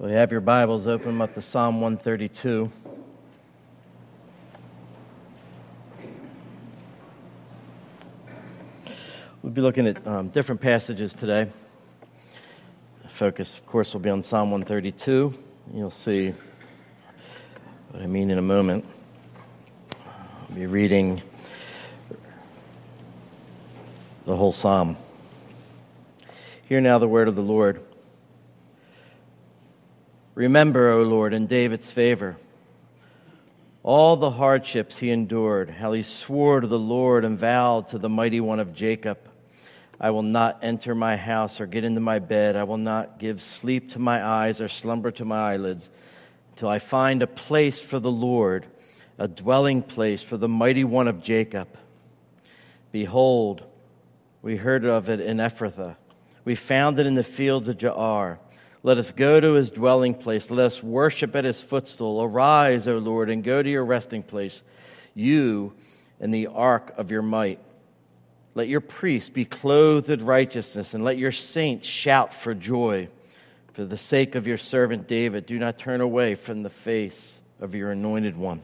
Well, you have your Bibles, open up to Psalm 132. We'll be looking at um, different passages today. The focus, of course, will be on Psalm 132. You'll see what I mean in a moment. I'll be reading the whole psalm. Hear now the word of the Lord. Remember, O Lord, in David's favor, all the hardships he endured, how he swore to the Lord and vowed to the mighty one of Jacob, I will not enter my house or get into my bed. I will not give sleep to my eyes or slumber to my eyelids until I find a place for the Lord, a dwelling place for the mighty one of Jacob. Behold, we heard of it in Ephrathah. We found it in the fields of Jaar. Let us go to his dwelling place. Let us worship at his footstool. Arise, O Lord, and go to your resting place, you and the ark of your might. Let your priests be clothed with righteousness, and let your saints shout for joy. For the sake of your servant David, do not turn away from the face of your anointed one.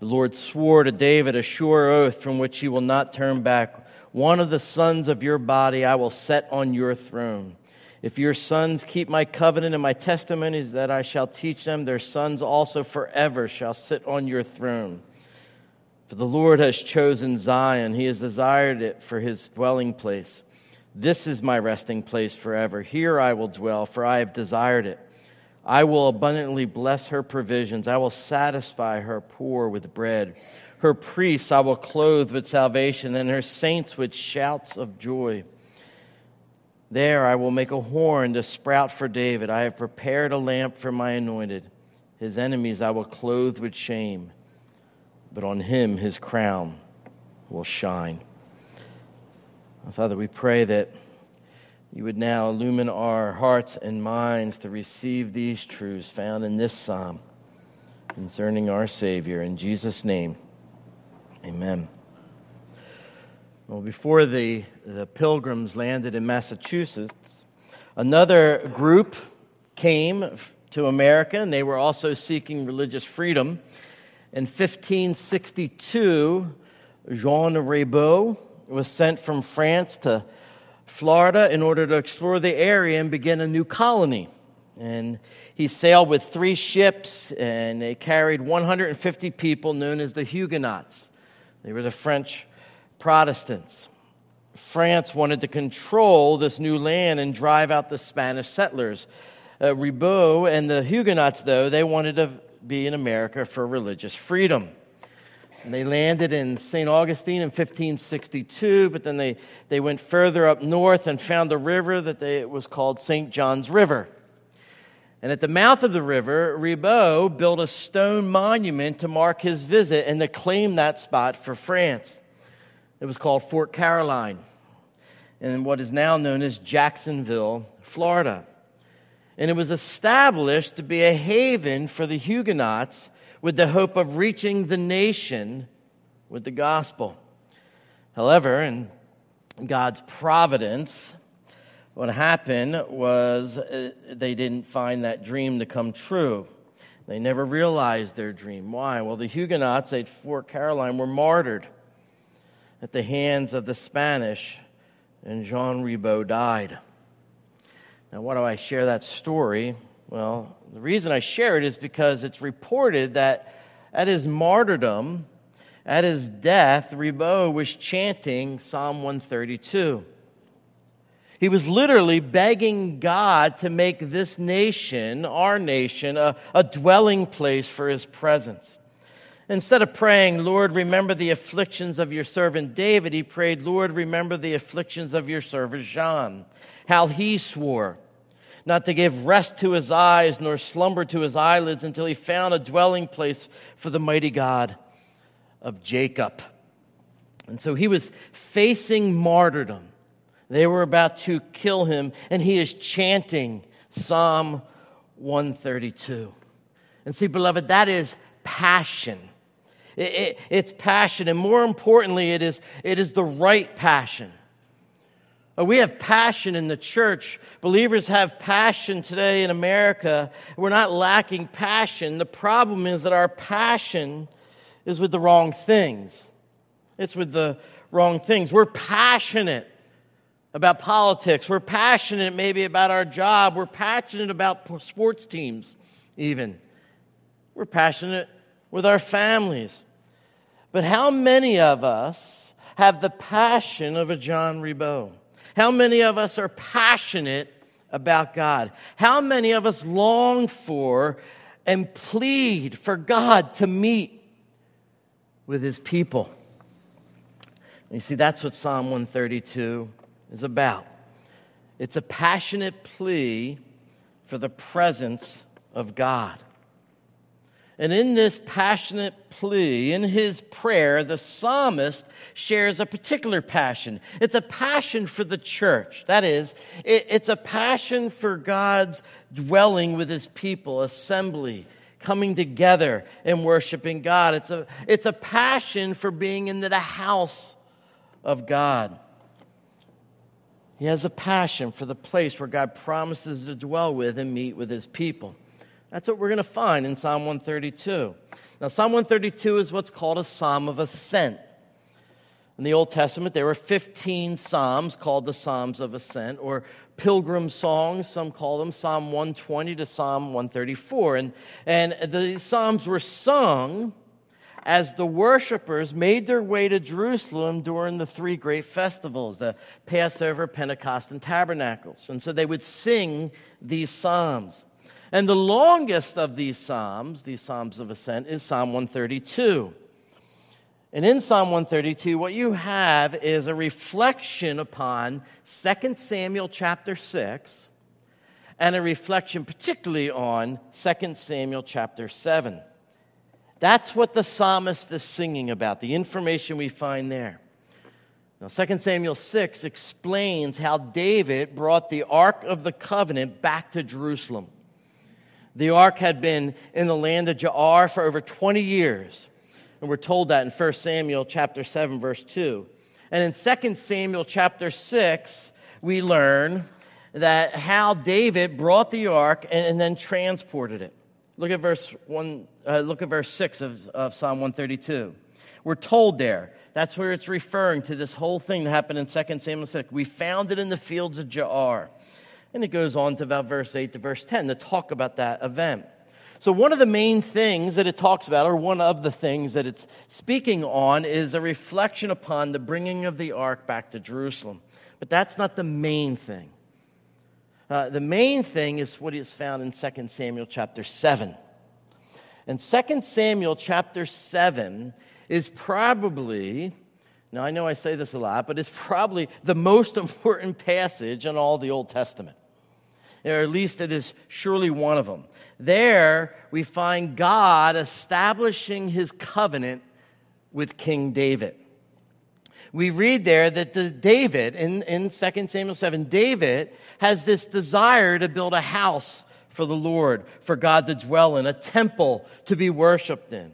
The Lord swore to David a sure oath from which he will not turn back. One of the sons of your body I will set on your throne. If your sons keep my covenant and my testimonies that I shall teach them, their sons also forever shall sit on your throne. For the Lord has chosen Zion, he has desired it for his dwelling place. This is my resting place forever. Here I will dwell, for I have desired it. I will abundantly bless her provisions. I will satisfy her poor with bread. Her priests I will clothe with salvation, and her saints with shouts of joy. There I will make a horn to sprout for David. I have prepared a lamp for my anointed. His enemies I will clothe with shame, but on him his crown will shine. Father, we pray that you would now illumine our hearts and minds to receive these truths found in this psalm concerning our Savior. In Jesus' name, amen. Well, before the, the pilgrims landed in Massachusetts, another group came to America, and they were also seeking religious freedom. In 1562, Jean Ribault was sent from France to Florida in order to explore the area and begin a new colony. And he sailed with three ships, and they carried 150 people known as the Huguenots. They were the French Protestants. France wanted to control this new land and drive out the Spanish settlers. Uh, Ribault and the Huguenots, though, they wanted to be in America for religious freedom. And they landed in St. Augustine in 1562, but then they, they went further up north and found a river that they, it was called St. John's River. And at the mouth of the river, Ribault built a stone monument to mark his visit and to claim that spot for France. It was called Fort Caroline in what is now known as Jacksonville, Florida. And it was established to be a haven for the Huguenots with the hope of reaching the nation with the gospel. However, in God's providence, what happened was uh, they didn't find that dream to come true. They never realized their dream. Why? Well, the Huguenots at Fort Caroline were martyred at the hands of the Spanish, and Jean Ribault died. Now, why do I share that story? Well, the reason I share it is because it's reported that at his martyrdom, at his death, Ribault was chanting Psalm 132. He was literally begging God to make this nation, our nation, a, a dwelling place for his presence. Instead of praying, Lord, remember the afflictions of your servant David, he prayed, Lord, remember the afflictions of your servant John, How he swore not to give rest to his eyes nor slumber to his eyelids until he found a dwelling place for the mighty God of Jacob. And so he was facing martyrdom. They were about to kill him, and he is chanting Psalm 132. And see, beloved, that is passion. It, it, it's passion, and more importantly, it is, it is the right passion. Uh, we have passion in the church. Believers have passion today in America. We're not lacking passion. The problem is that our passion is with the wrong things. It's with the wrong things. We're passionate about politics. We're passionate maybe about our job. We're passionate about sports teams, even. We're passionate with our families. But how many of us have the passion of a John Ribault? How many of us are passionate about God? How many of us long for and plead for God to meet with his people? You see, that's what Psalm 132 is about. It's a passionate plea for the presence of God. And in this passionate plea, in his prayer, the psalmist shares a particular passion. It's a passion for the church. That is, it's a passion for God's dwelling with his people, assembly, coming together and worshiping God. It's a, it's a passion for being in the house of God. He has a passion for the place where God promises to dwell with and meet with his people. That's what we're going to find in Psalm 132. Now, Psalm 132 is what's called a psalm of ascent. In the Old Testament, there were 15 psalms called the Psalms of Ascent, or pilgrim songs. Some call them Psalm 120 to Psalm 134. And, and the psalms were sung as the worshipers made their way to Jerusalem during the three great festivals the Passover, Pentecost, and Tabernacles. And so they would sing these psalms. And the longest of these Psalms, these Psalms of Ascent, is Psalm 132. And in Psalm 132, what you have is a reflection upon 2 Samuel chapter 6 and a reflection particularly on 2 Samuel chapter 7. That's what the psalmist is singing about, the information we find there. Now, 2 Samuel 6 explains how David brought the Ark of the Covenant back to Jerusalem. The ark had been in the land of Jaar for over 20 years. And we're told that in 1 Samuel chapter 7 verse 2. And in 2 Samuel chapter 6, we learn that how David brought the ark and, and then transported it. Look at verse 1 uh, look at verse 6 of, of Psalm 132. We're told there, that's where it's referring to this whole thing that happened in 2 Samuel 6. We found it in the fields of Jaar. And it goes on to about verse 8 to verse 10 to talk about that event. So, one of the main things that it talks about, or one of the things that it's speaking on, is a reflection upon the bringing of the ark back to Jerusalem. But that's not the main thing. Uh, the main thing is what is found in 2 Samuel chapter 7. And 2 Samuel chapter 7 is probably, now I know I say this a lot, but it's probably the most important passage in all the Old Testament or at least it is surely one of them. There we find God establishing his covenant with King David. We read there that the David, in, in 2 Samuel 7, David has this desire to build a house for the Lord, for God to dwell in, a temple to be worshiped in.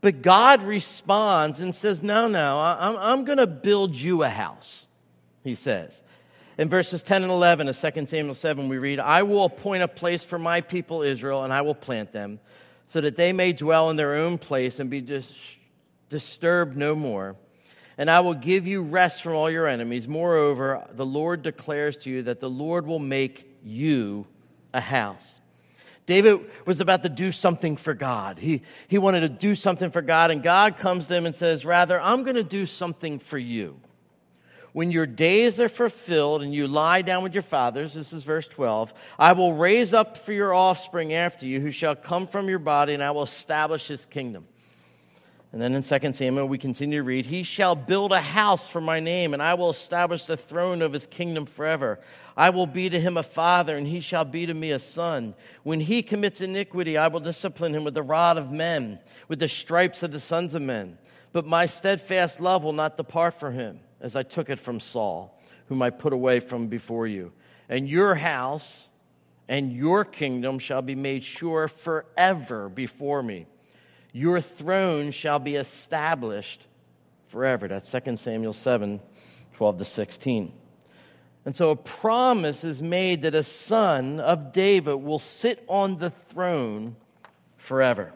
But God responds and says, No, no, I'm, I'm going to build you a house, he says. In verses 10 and 11 of 2 Samuel 7, we read, I will appoint a place for my people Israel, and I will plant them, so that they may dwell in their own place and be dis- disturbed no more. And I will give you rest from all your enemies. Moreover, the Lord declares to you that the Lord will make you a house. David was about to do something for God. He, he wanted to do something for God, and God comes to him and says, Rather, I'm going to do something for you when your days are fulfilled and you lie down with your fathers, this is verse 12, I will raise up for your offspring after you, who shall come from your body, and I will establish his kingdom. And then in 2 Samuel, we continue to read, He shall build a house for my name, and I will establish the throne of his kingdom forever. I will be to him a father, and he shall be to me a son. When he commits iniquity, I will discipline him with the rod of men, with the stripes of the sons of men. But my steadfast love will not depart from him as I took it from Saul, whom I put away from before you. And your house and your kingdom shall be made sure forever before me. Your throne shall be established forever. That's 2 Samuel 7 12 to 16. And so a promise is made that a son of David will sit on the throne forever.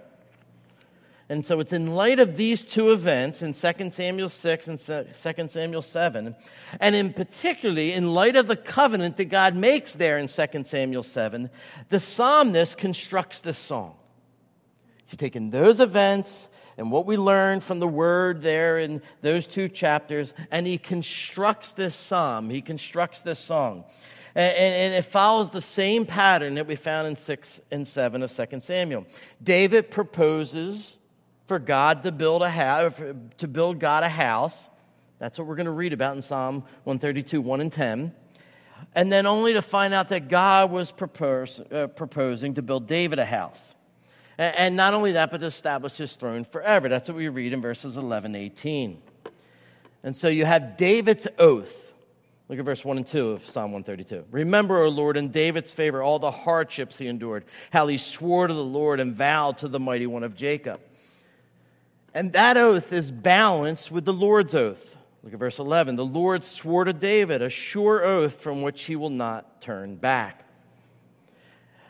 And so it's in light of these two events in 2 Samuel 6 and 2 Samuel 7, and in particularly in light of the covenant that God makes there in 2 Samuel 7, the psalmist constructs this song. He's taken those events and what we learn from the word there in those two chapters, and he constructs this psalm. He constructs this song. And, and, it follows the same pattern that we found in 6 and 7 of 2 Samuel. David proposes for God to build a house, to build God a house. That's what we're going to read about in Psalm 132, 1 and 10. And then only to find out that God was propose, uh, proposing to build David a house. And, and not only that, but to establish his throne forever. That's what we read in verses 11, 18. And so you have David's oath. Look at verse 1 and 2 of Psalm 132. Remember, O Lord, in David's favor, all the hardships he endured, how he swore to the Lord and vowed to the mighty one of Jacob. And that oath is balanced with the Lord's oath. Look at verse 11. The Lord swore to David a sure oath from which he will not turn back.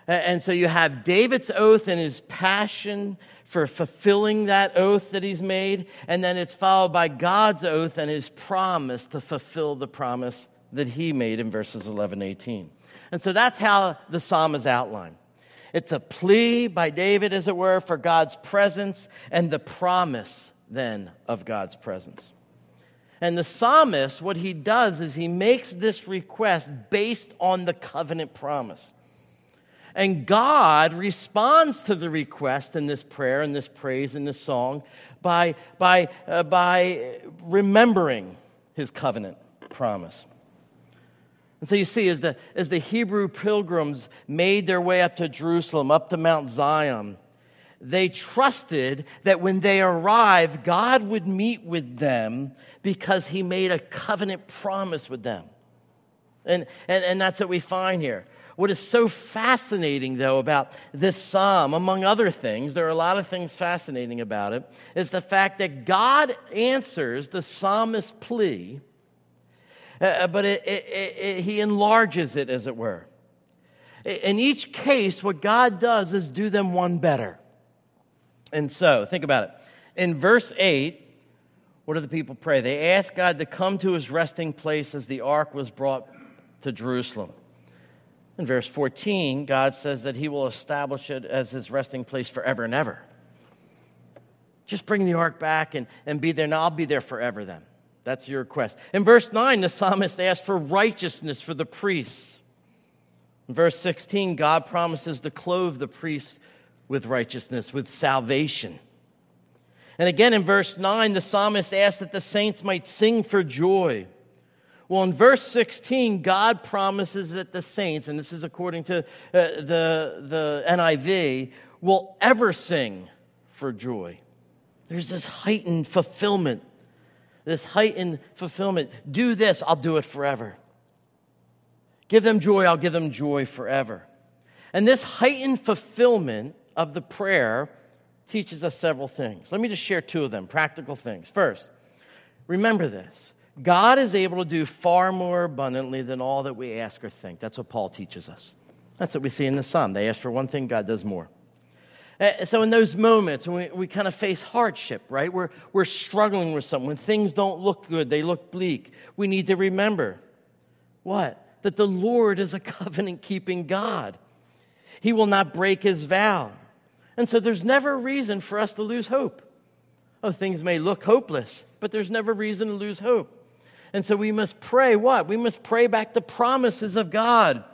And so you have David's oath and his passion for fulfilling that oath that he's made, and then it's followed by God's oath and his promise to fulfill the promise that he made in verses 11 18. And so that's how the psalm is outlined. It's a plea by David, as it were, for God's presence and the promise then of God's presence. And the psalmist, what he does is he makes this request based on the covenant promise. And God responds to the request in this prayer, in this praise, in this song by, by, uh, by remembering his covenant promise. And so you see, as the, as the Hebrew pilgrims made their way up to Jerusalem, up to Mount Zion, they trusted that when they arrived, God would meet with them because he made a covenant promise with them. And, and, and that's what we find here. What is so fascinating, though, about this psalm, among other things, there are a lot of things fascinating about it, is the fact that God answers the psalmist's plea uh, uh, but it, it, it, he enlarges it, as it were. In each case, what God does is do them one better. And so, think about it. In verse 8, what do the people pray? They ask God to come to his resting place as the ark was brought to Jerusalem. In verse 14, God says that he will establish it as his resting place forever and ever. Just bring the ark back and, and be there, and I'll be there forever then. That's your request. In verse 9, the psalmist asks for righteousness for the priests. In verse 16, God promises to clothe the priest with righteousness, with salvation. And again in verse 9, the psalmist asks that the saints might sing for joy. Well, in verse 16, God promises that the saints, and this is according to uh, the, the NIV, will ever sing for joy. There's this heightened fulfillment this heightened fulfillment. Do this, I'll do it forever. Give them joy, I'll give them joy forever. And this heightened fulfillment of the prayer teaches us several things. Let me just share two of them, practical things. First, remember this God is able to do far more abundantly than all that we ask or think. That's what Paul teaches us. That's what we see in the Psalm. They ask for one thing, God does more. Uh, so, in those moments when we, we kind of face hardship, right? We're, we're struggling with something. When things don't look good, they look bleak. We need to remember what? That the Lord is a covenant keeping God. He will not break his vow. And so, there's never a reason for us to lose hope. Oh, things may look hopeless, but there's never reason to lose hope. And so, we must pray what? We must pray back the promises of God.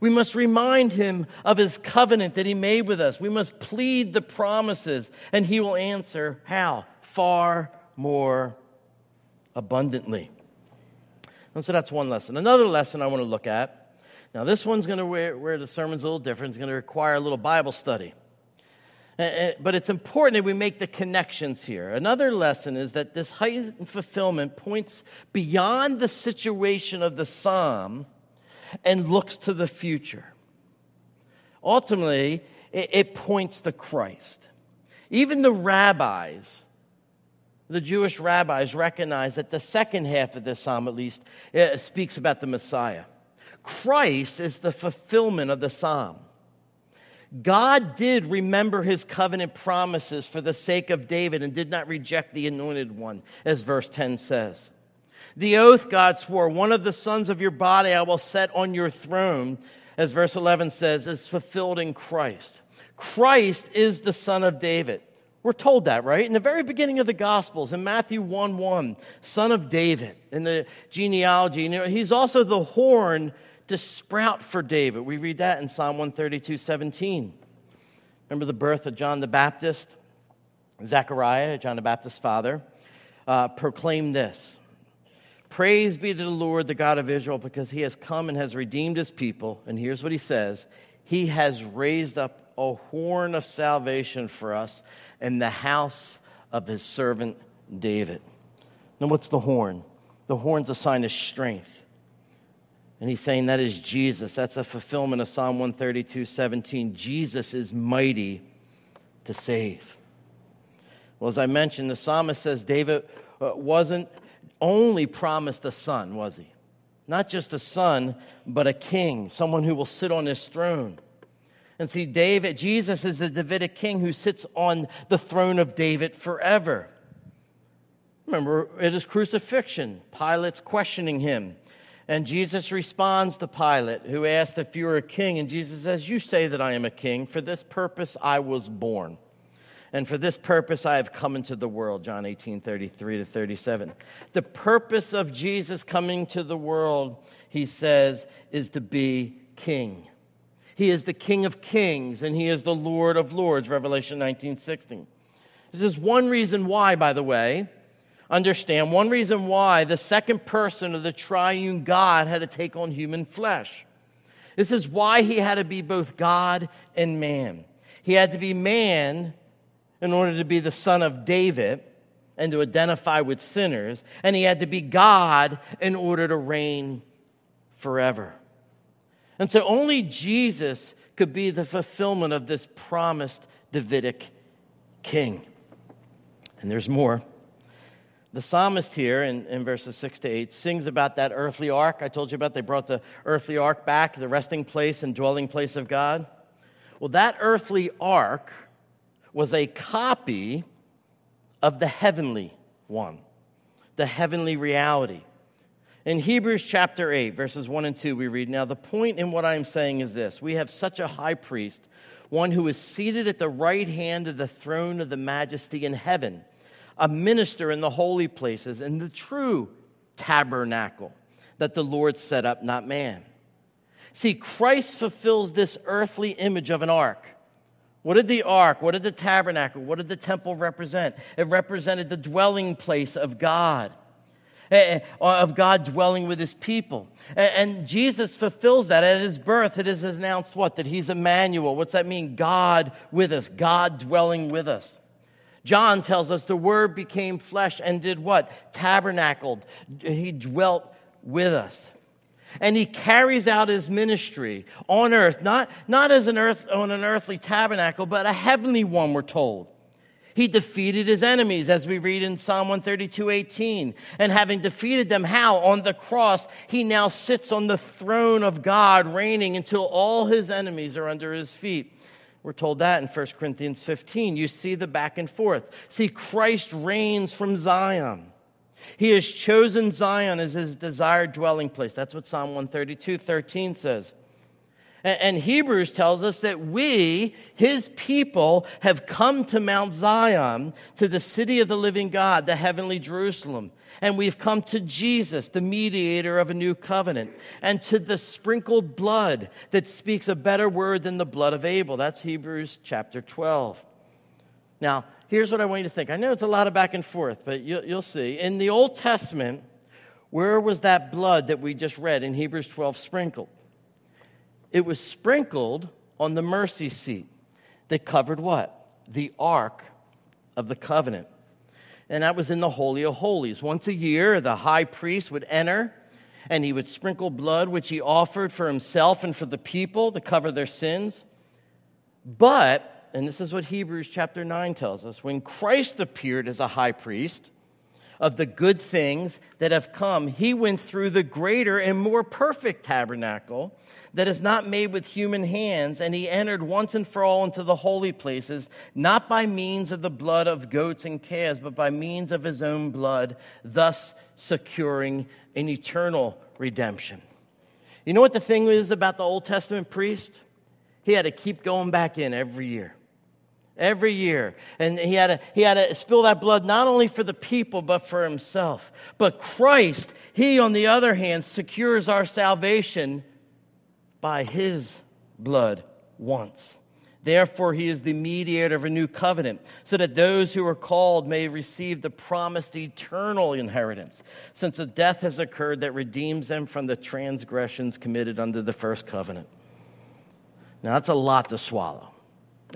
We must remind him of his covenant that he made with us. We must plead the promises, and he will answer how? Far more abundantly. And so that's one lesson. Another lesson I want to look at. Now, this one's going to where, where the sermon's a little different. It's going to require a little Bible study. But it's important that we make the connections here. Another lesson is that this heightened fulfillment points beyond the situation of the psalm and looks to the future. Ultimately, it, points to Christ. Even the rabbis the Jewish rabbis recognize that the second half of this psalm, at least, uh, speaks about the Messiah. Christ is the fulfillment of the psalm. God did remember his covenant promises for the sake of David and did not reject the anointed one, as verse 10 says. The oath God swore, one of the sons of your body I will set on your throne, as verse 11 says, is fulfilled in Christ. Christ is the son of David. We're told that, right? In the very beginning of the Gospels, in Matthew 1 1, son of David, in the genealogy, he's also the horn to sprout for David. We read that in Psalm 132 17. Remember the birth of John the Baptist? Zechariah, John the Baptist's father, uh, proclaimed this Praise be to the Lord, the God of Israel, because he has come and has redeemed his people. And here's what he says He has raised up a horn of salvation for us in the house of his servant David. Now, what's the horn? The horn's a sign of strength. And he's saying that is Jesus. That's a fulfillment of Psalm 132 17. Jesus is mighty to save. Well, as I mentioned, the psalmist says David uh, wasn't only promised a son, was he? Not just a son, but a king, someone who will sit on his throne. And see, David, Jesus is the Davidic king who sits on the throne of David forever. Remember, it is crucifixion. Pilate's questioning him. And Jesus responds to Pilate, who asked if you were a king. And Jesus says, You say that I am a king. For this purpose I was born. And for this purpose I have come into the world. John 18, 33 to 37. The purpose of Jesus coming to the world, he says, is to be king. He is the King of kings and he is the Lord of lords, Revelation 19 16. This is one reason why, by the way, understand one reason why the second person of the triune God had to take on human flesh. This is why he had to be both God and man. He had to be man in order to be the son of David and to identify with sinners, and he had to be God in order to reign forever. And so only Jesus could be the fulfillment of this promised Davidic king. And there's more. The psalmist here in, in verses 6 to 8 sings about that earthly ark I told you about. They brought the earthly ark back, the resting place and dwelling place of God. Well, that earthly ark was a copy of the heavenly one, the heavenly reality. In Hebrews chapter 8, verses 1 and 2, we read Now, the point in what I am saying is this we have such a high priest, one who is seated at the right hand of the throne of the majesty in heaven, a minister in the holy places, in the true tabernacle that the Lord set up, not man. See, Christ fulfills this earthly image of an ark. What did the ark, what did the tabernacle, what did the temple represent? It represented the dwelling place of God. Eh, eh, of God dwelling with his people. And Jesus fulfills that at his birth. It is announced what? That he's Emmanuel. What's that mean? God with us, God dwelling with us. John tells us the word became flesh and did what? Tabernacled. He dwelt with us. And he carries out his ministry on earth, not, not as an earth on an earthly tabernacle, but a heavenly one, we're told. He defeated his enemies, as we read in Psalm 132 18. And having defeated them, how? On the cross, he now sits on the throne of God, reigning until all his enemies are under his feet. We're told that in 1 Corinthians 15. You see the back and forth. See, Christ reigns from Zion. He has chosen Zion as his desired dwelling place. That's what Psalm 132 13 says. And Hebrews tells us that we, his people, have come to Mount Zion, to the city of the living God, the heavenly Jerusalem. And we've come to Jesus, the mediator of a new covenant, and to the sprinkled blood that speaks a better word than the blood of Abel. That's Hebrews chapter 12. Now, here's what I want you to think. I know it's a lot of back and forth, but you'll, you'll see. In the Old Testament, where was that blood that we just read in Hebrews 12 sprinkled? It was sprinkled on the mercy seat that covered what? The Ark of the Covenant. And that was in the Holy of Holies. Once a year, the high priest would enter and he would sprinkle blood, which he offered for himself and for the people to cover their sins. But, and this is what Hebrews chapter 9 tells us, when Christ appeared as a high priest, of the good things that have come, he went through the greater and more perfect tabernacle that is not made with human hands, and he entered once and for all into the holy places, not by means of the blood of goats and calves, but by means of his own blood, thus securing an eternal redemption. You know what the thing is about the Old Testament priest? He had to keep going back in every year every year. And he had, to, he had to spill that blood not only for the people, but for himself. But Christ, he, on the other hand, secures our salvation by his blood once. Therefore, he is the mediator of a new covenant, so that those who are called may receive the promised eternal inheritance, since a death has occurred that redeems them from the transgressions committed under the first covenant. Now, that's a lot to swallow.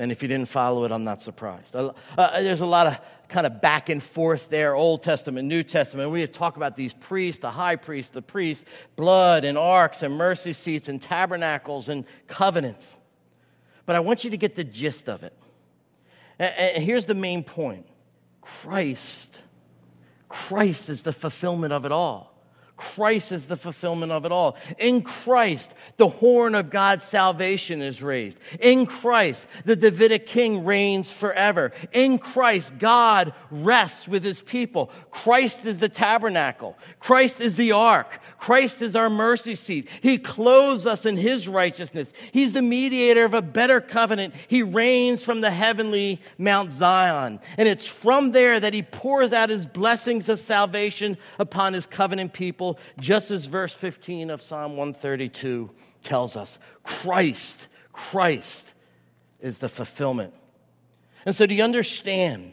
And if you didn't follow it, I'm not surprised. Uh, there's a lot of kind of back and forth there Old Testament, New Testament. We talk about these priests, the high priest, the priest, blood and arks and mercy seats and tabernacles and covenants. But I want you to get the gist of it. And here's the main point Christ, Christ is the fulfillment of it all. Christ is the fulfillment of it all. In Christ, the horn of God's salvation is raised. In Christ, the Davidic king reigns forever. In Christ, God rests with his people. Christ is the tabernacle. Christ is the ark. Christ is our mercy seat. He clothes us in his righteousness. He's the mediator of a better covenant. He reigns from the heavenly Mount Zion. And it's from there that he pours out his blessings of salvation upon his covenant people just as verse 15 of Psalm 132 tells us. Christ, Christ is the fulfillment. And so, do you understand?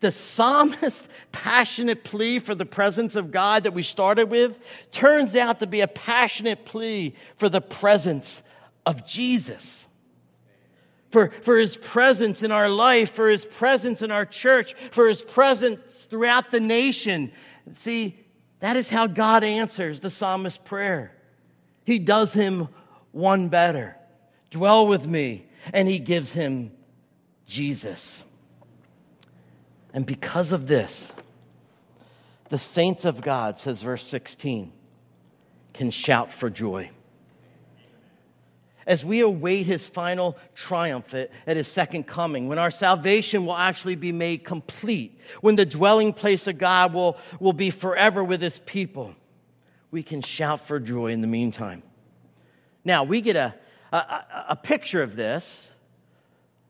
The psalmist's passionate plea for the presence of God that we started with turns out to be a passionate plea for the presence of Jesus. For, for his presence in our life, for his presence in our church, for his presence throughout the nation. See, that is how God answers the psalmist's prayer. He does him one better. Dwell with me. And he gives him Jesus. And because of this, the saints of God, says verse 16, can shout for joy as we await his final triumph at, his second coming, when our salvation will actually be made complete, when the dwelling place of God will, will be forever with his people, we can shout for joy in the meantime. Now, we get a, a, a picture of this,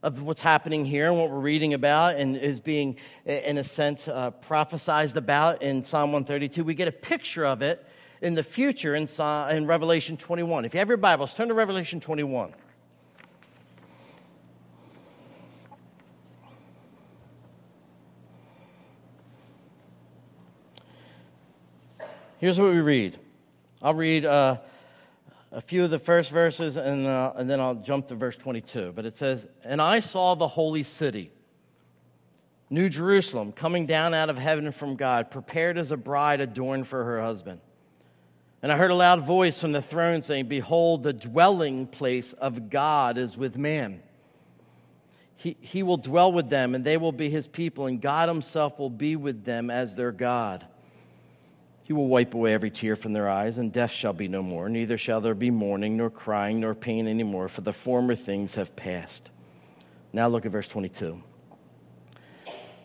of what's happening here and what we're reading about and is being, in a sense, uh, prophesied about in Psalm 132. We get a picture of it in the future in, in Revelation 21. If you have your Bibles, turn to Revelation 21. Here's what we read. I'll read uh, a few of the first verses and, uh, and then I'll jump to verse 22. But it says, And I saw the holy city, New Jerusalem, coming down out of heaven from God, prepared as a bride adorned for her husband. And I heard a loud voice from the throne saying, Behold, the dwelling place of God is with man. He, he will dwell with them, and they will be his people, and God himself will be with them as their God. He will wipe away every tear from their eyes, and death shall be no more. Neither shall there be mourning, nor crying, nor pain anymore, for the former things have passed. Now look at verse 22.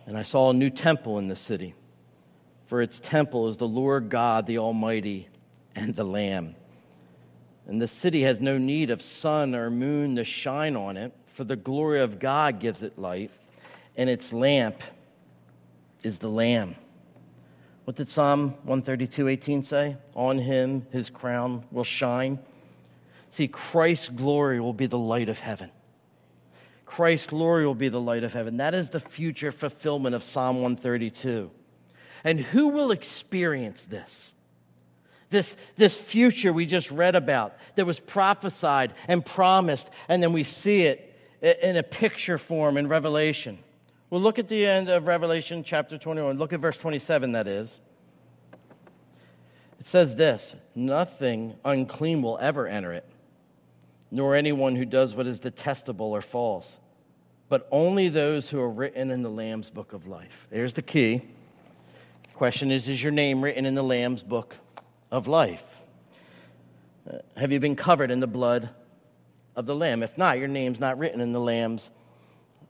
And I saw a new temple in the city, for its temple is the Lord God, the Almighty and the Lamb. And the city has no need of sun or moon to shine on it, for the glory of God gives it light, and its lamp is the Lamb. What did Psalm 132 18 say? On him his crown will shine. See, Christ's glory will be the light of heaven. Christ's glory will be the light of heaven. That is the future fulfillment of Psalm 132. And who will experience this? This, this future we just read about that was prophesied and promised, and then we see it in a picture form in Revelation. Well, look at the end of Revelation chapter 21. Look at verse 27, that is. It says this Nothing unclean will ever enter it, nor anyone who does what is detestable or false, but only those who are written in the Lamb's book of life. There's the key. Question is Is your name written in the Lamb's book of life? Uh, have you been covered in the blood of the Lamb? If not, your name's not written in the Lamb's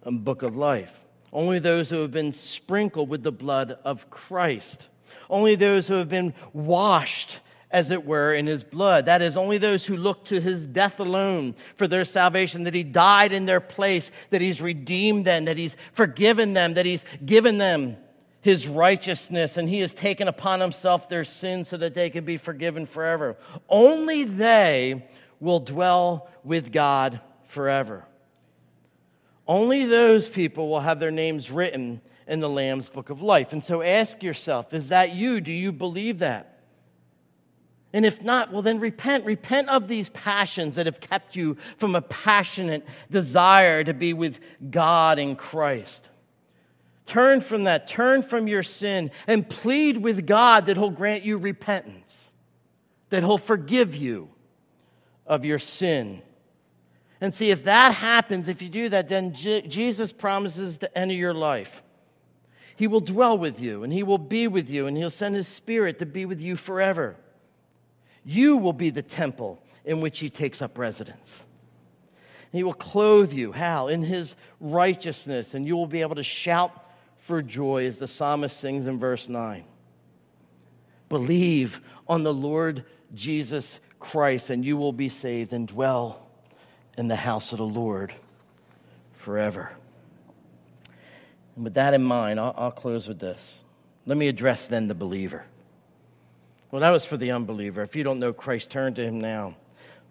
um, book of life. Only those who have been sprinkled with the blood of Christ. Only those who have been washed, as it were, in his blood. That is, only those who look to his death alone for their salvation, that he died in their place, that he's redeemed them, that he's forgiven them, that he's given them his righteousness, and he has taken upon himself their sins so that they can be forgiven forever. Only they will dwell with God forever. Only those people will have their names written in the Lamb's book of life. And so ask yourself is that you? Do you believe that? And if not, well, then repent. Repent of these passions that have kept you from a passionate desire to be with God in Christ. Turn from that. Turn from your sin and plead with God that He'll grant you repentance, that He'll forgive you of your sin and see if that happens, if you do that, then Jesus promises to enter your life. He will dwell with you and he will be with you and he'll send his spirit to be with you forever. You will be the temple in which he takes up residence. He will clothe you, how? In his righteousness, and you will be able to shout for joy, as the psalmist sings in verse 9. Believe on the Lord Jesus Christ, and you will be saved and dwell in the house of the Lord forever. And with that in mind, I'll, I'll close with this. Let me address then the believer. Well, that was for the unbeliever. If you don't know Christ, turn to him now.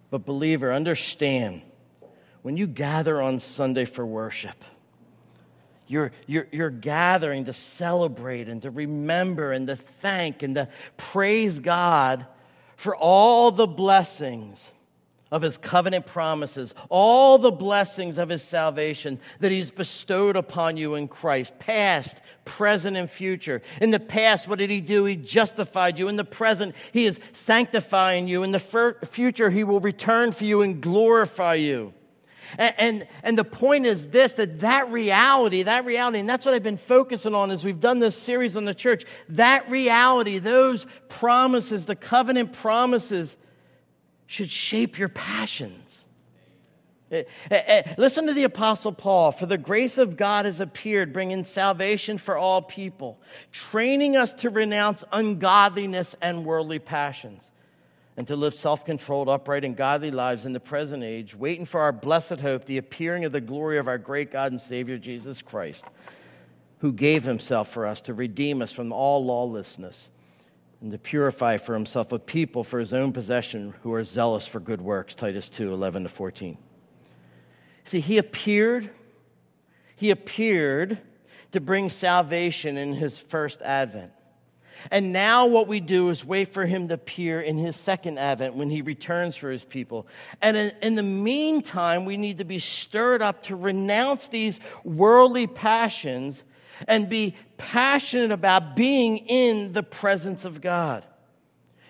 But, believer, understand when you gather on Sunday for worship, you're, you're, you're gathering to celebrate and to remember and to thank and to praise God for all the blessings of his covenant promises, all the blessings of his salvation that he's bestowed upon you in Christ, past, present, and future. In the past, what did he do? He justified you. In the present, he is sanctifying you. In the future, he will return for you and glorify you. And, and, and, the point is this that that reality, that reality, and that's what I've been focusing on as we've done this series on the church, that reality, those promises, the covenant promises, should shape your passions. Listen to the Apostle Paul. For the grace of God has appeared, bringing salvation for all people, training us to renounce ungodliness and worldly passions, and to live self controlled, upright, and godly lives in the present age, waiting for our blessed hope, the appearing of the glory of our great God and Savior Jesus Christ, who gave himself for us to redeem us from all lawlessness and to purify for himself a people for his own possession who are zealous for good works. Titus 2 11 to 14. See, he appeared, he appeared to bring salvation in his first advent. And now what we do is wait for him to appear in his second advent when he returns for his people. And in, the meantime, we need to be stirred up to renounce these worldly passions and be passionate about being in the presence of God.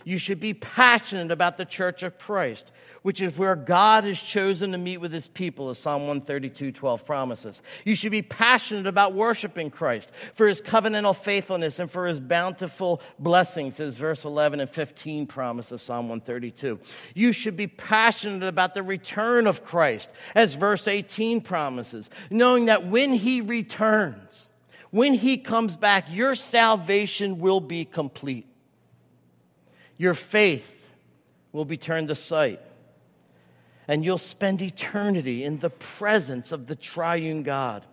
You should be passionate about the church of Christ, which is where God has chosen to meet with his people, as Psalm 132 12 promises. You should be passionate about worshiping Christ for his covenantal faithfulness and for his bountiful blessings, as verse 11 and 15 promises, Psalm 132. You should be passionate about the return of Christ, as verse 18 promises, knowing that when he returns, when he comes back, your salvation will be complete. Your faith will be turned to sight. And you'll spend eternity in the presence of the triune God.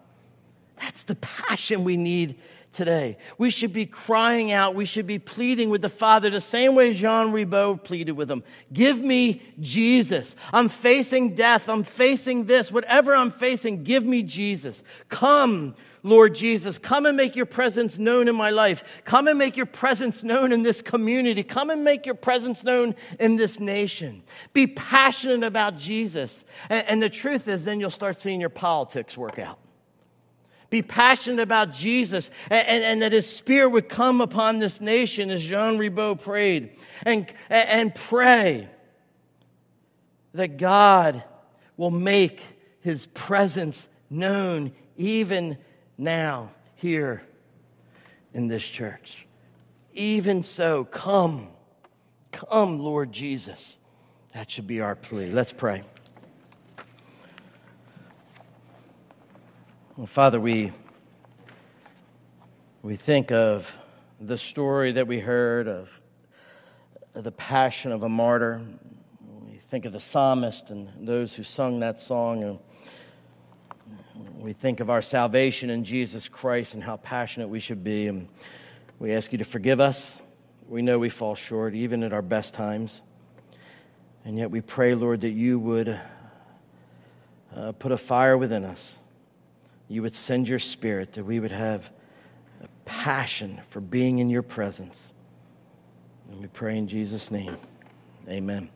That's the passion we need today. We should be crying out, we should be pleading with the Father the same way Jean Ribault pleaded with him. Give me Jesus. I'm facing death. I'm facing this. Whatever I'm facing, give me Jesus. Come, Lord Jesus. Come and make your presence known in my life. Come and make your presence known in this community. Come and make your presence known in this nation. Be passionate about Jesus. And, the truth is, then you'll start seeing your politics work out. Be passionate about Jesus and, and, and, that his spirit would come upon this nation as Jean Ribault prayed. And, and pray that God will make his presence known even now here in this church. Even so, come. Come, Lord Jesus. That should be our plea. Let's pray. Well, Father, we, we think of the story that we heard of the passion of a martyr. We think of the psalmist and those who sung that song. And we think of our salvation in Jesus Christ and how passionate we should be. And we ask you to forgive us. We know we fall short, even at our best times. And yet we pray, Lord, that you would uh, put a fire within us you would send your spirit, that we would have a passion for being in your presence. And we pray in Jesus' name. Amen.